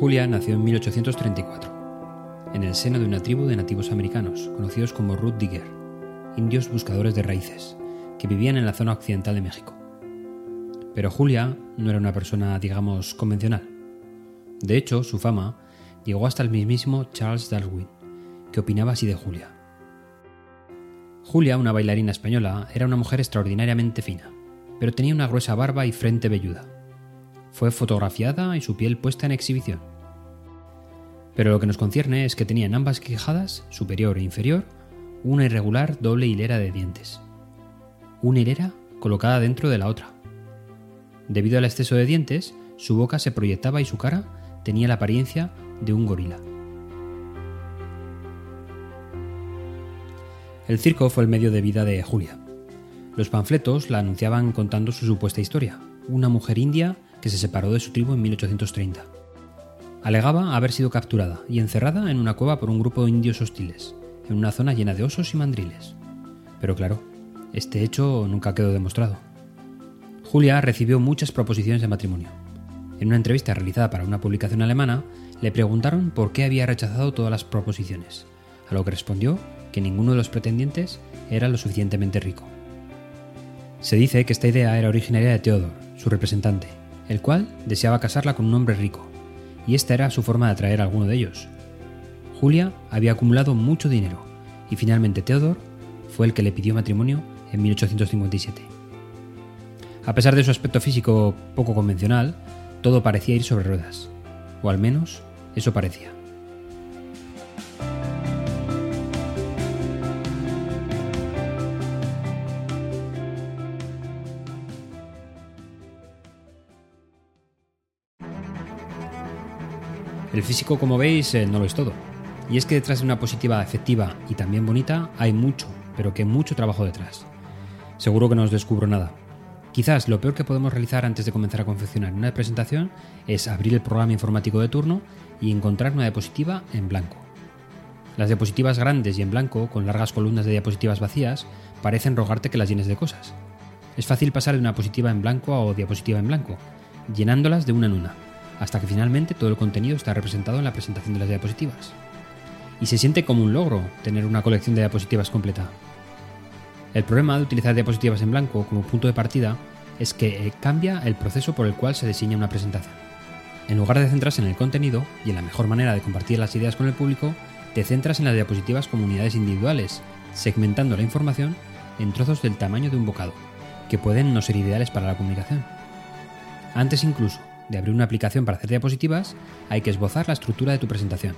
Julia nació en 1834, en el seno de una tribu de nativos americanos, conocidos como Root Digger, indios buscadores de raíces, que vivían en la zona occidental de México. Pero Julia no era una persona, digamos, convencional. De hecho, su fama llegó hasta el mismísimo Charles Darwin, que opinaba así de Julia. Julia, una bailarina española, era una mujer extraordinariamente fina, pero tenía una gruesa barba y frente velluda. Fue fotografiada y su piel puesta en exhibición. Pero lo que nos concierne es que tenía en ambas quijadas, superior e inferior, una irregular doble hilera de dientes. Una hilera colocada dentro de la otra. Debido al exceso de dientes, su boca se proyectaba y su cara tenía la apariencia de un gorila. El circo fue el medio de vida de Julia. Los panfletos la anunciaban contando su supuesta historia, una mujer india que se separó de su tribu en 1830. Alegaba haber sido capturada y encerrada en una cueva por un grupo de indios hostiles, en una zona llena de osos y mandriles. Pero claro, este hecho nunca quedó demostrado. Julia recibió muchas proposiciones de matrimonio. En una entrevista realizada para una publicación alemana, le preguntaron por qué había rechazado todas las proposiciones, a lo que respondió que ninguno de los pretendientes era lo suficientemente rico. Se dice que esta idea era originaria de Theodor, su representante, el cual deseaba casarla con un hombre rico, y esta era su forma de atraer a alguno de ellos. Julia había acumulado mucho dinero, y finalmente Theodor fue el que le pidió matrimonio en 1857. A pesar de su aspecto físico poco convencional, todo parecía ir sobre ruedas, o al menos eso parecía. El físico, como veis, eh, no lo es todo. Y es que detrás de una positiva efectiva y también bonita hay mucho, pero que mucho trabajo detrás. Seguro que no os descubro nada. Quizás lo peor que podemos realizar antes de comenzar a confeccionar una presentación es abrir el programa informático de turno y encontrar una diapositiva en blanco. Las diapositivas grandes y en blanco, con largas columnas de diapositivas vacías, parecen rogarte que las llenes de cosas. Es fácil pasar de una diapositiva en blanco a diapositiva en blanco, llenándolas de una en una hasta que finalmente todo el contenido está representado en la presentación de las diapositivas. Y se siente como un logro tener una colección de diapositivas completa. El problema de utilizar diapositivas en blanco como punto de partida es que eh, cambia el proceso por el cual se diseña una presentación. En lugar de centrarse en el contenido y en la mejor manera de compartir las ideas con el público, te centras en las diapositivas como unidades individuales, segmentando la información en trozos del tamaño de un bocado, que pueden no ser ideales para la comunicación. Antes incluso de abrir una aplicación para hacer diapositivas, hay que esbozar la estructura de tu presentación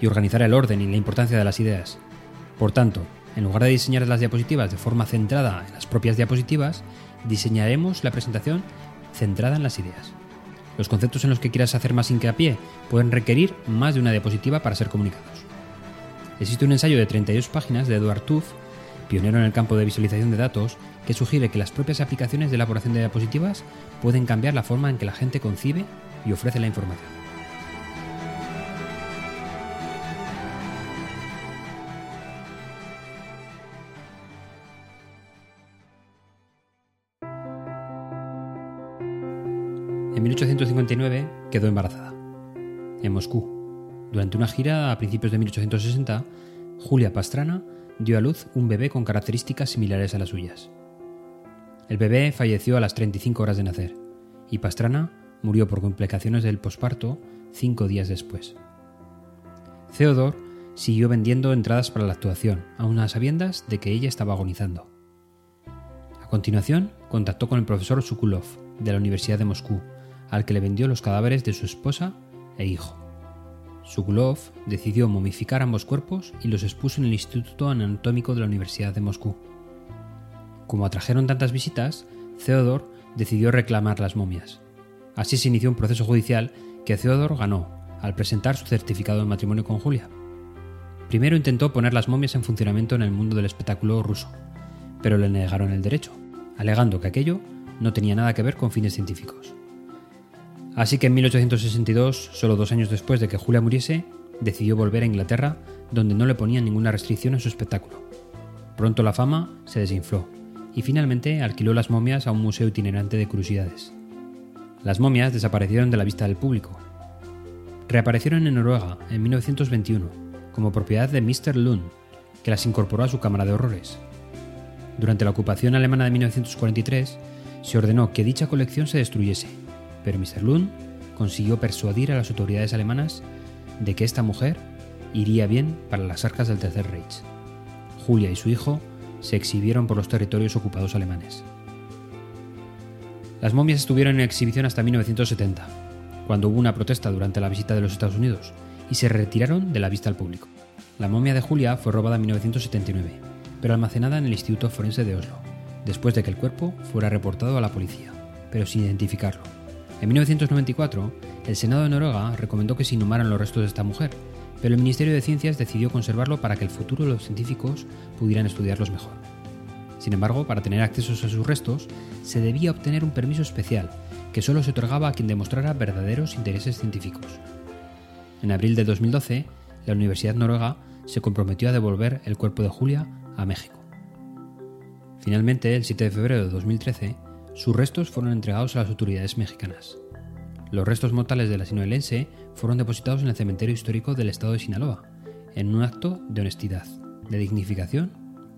y organizar el orden y la importancia de las ideas. Por tanto, en lugar de diseñar las diapositivas de forma centrada en las propias diapositivas, diseñaremos la presentación centrada en las ideas. Los conceptos en los que quieras hacer más hincapié pueden requerir más de una diapositiva para ser comunicados. Existe un ensayo de 32 páginas de Edward Tuff, pionero en el campo de visualización de datos, que sugiere que las propias aplicaciones de elaboración de diapositivas pueden cambiar la forma en que la gente concibe y ofrece la información. En 1859 quedó embarazada, en Moscú. Durante una gira a principios de 1860, Julia Pastrana dio a luz un bebé con características similares a las suyas. El bebé falleció a las 35 horas de nacer y Pastrana murió por complicaciones del posparto cinco días después. Theodor siguió vendiendo entradas para la actuación, a sabiendas de que ella estaba agonizando. A continuación, contactó con el profesor Sukulov de la Universidad de Moscú, al que le vendió los cadáveres de su esposa e hijo. Sukulov decidió momificar ambos cuerpos y los expuso en el Instituto Anatómico de la Universidad de Moscú. Como atrajeron tantas visitas, Theodor decidió reclamar las momias. Así se inició un proceso judicial que Theodor ganó al presentar su certificado de matrimonio con Julia. Primero intentó poner las momias en funcionamiento en el mundo del espectáculo ruso, pero le negaron el derecho, alegando que aquello no tenía nada que ver con fines científicos. Así que en 1862, solo dos años después de que Julia muriese, decidió volver a Inglaterra, donde no le ponían ninguna restricción en su espectáculo. Pronto la fama se desinfló y finalmente alquiló las momias a un museo itinerante de curiosidades. Las momias desaparecieron de la vista del público. reaparecieron en Noruega en 1921 como propiedad de Mr. Lund, que las incorporó a su cámara de horrores. Durante la ocupación alemana de 1943, se ordenó que dicha colección se destruyese, pero Mr. Lund consiguió persuadir a las autoridades alemanas de que esta mujer iría bien para las arcas del Tercer Reich. Julia y su hijo se exhibieron por los territorios ocupados alemanes. Las momias estuvieron en exhibición hasta 1970, cuando hubo una protesta durante la visita de los Estados Unidos y se retiraron de la vista al público. La momia de Julia fue robada en 1979, pero almacenada en el Instituto Forense de Oslo, después de que el cuerpo fuera reportado a la policía, pero sin identificarlo. En 1994, el Senado de Noruega recomendó que se inhumaran los restos de esta mujer, pero el Ministerio de Ciencias decidió conservarlo para que el futuro de los científicos pudieran estudiarlos mejor. Sin embargo, para tener acceso a sus restos, se debía obtener un permiso especial, que solo se otorgaba a quien demostrara verdaderos intereses científicos. En abril de 2012, la Universidad Noruega se comprometió a devolver el cuerpo de Julia a México. Finalmente, el 7 de febrero de 2013, sus restos fueron entregados a las autoridades mexicanas. Los restos mortales de la sinaloense fueron depositados en el cementerio histórico del estado de Sinaloa, en un acto de honestidad, de dignificación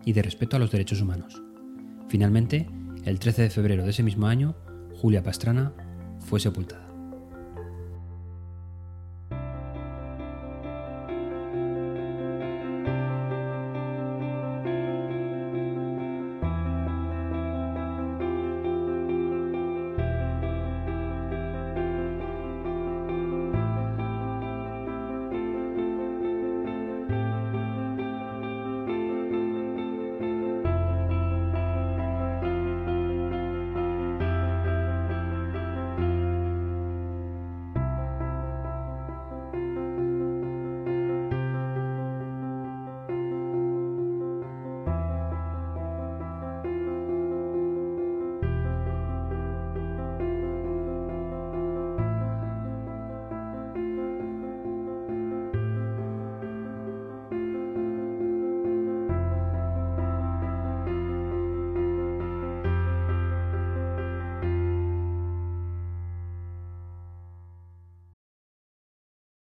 y de respeto a los derechos humanos. Finalmente, el 13 de febrero de ese mismo año, Julia Pastrana fue sepultada.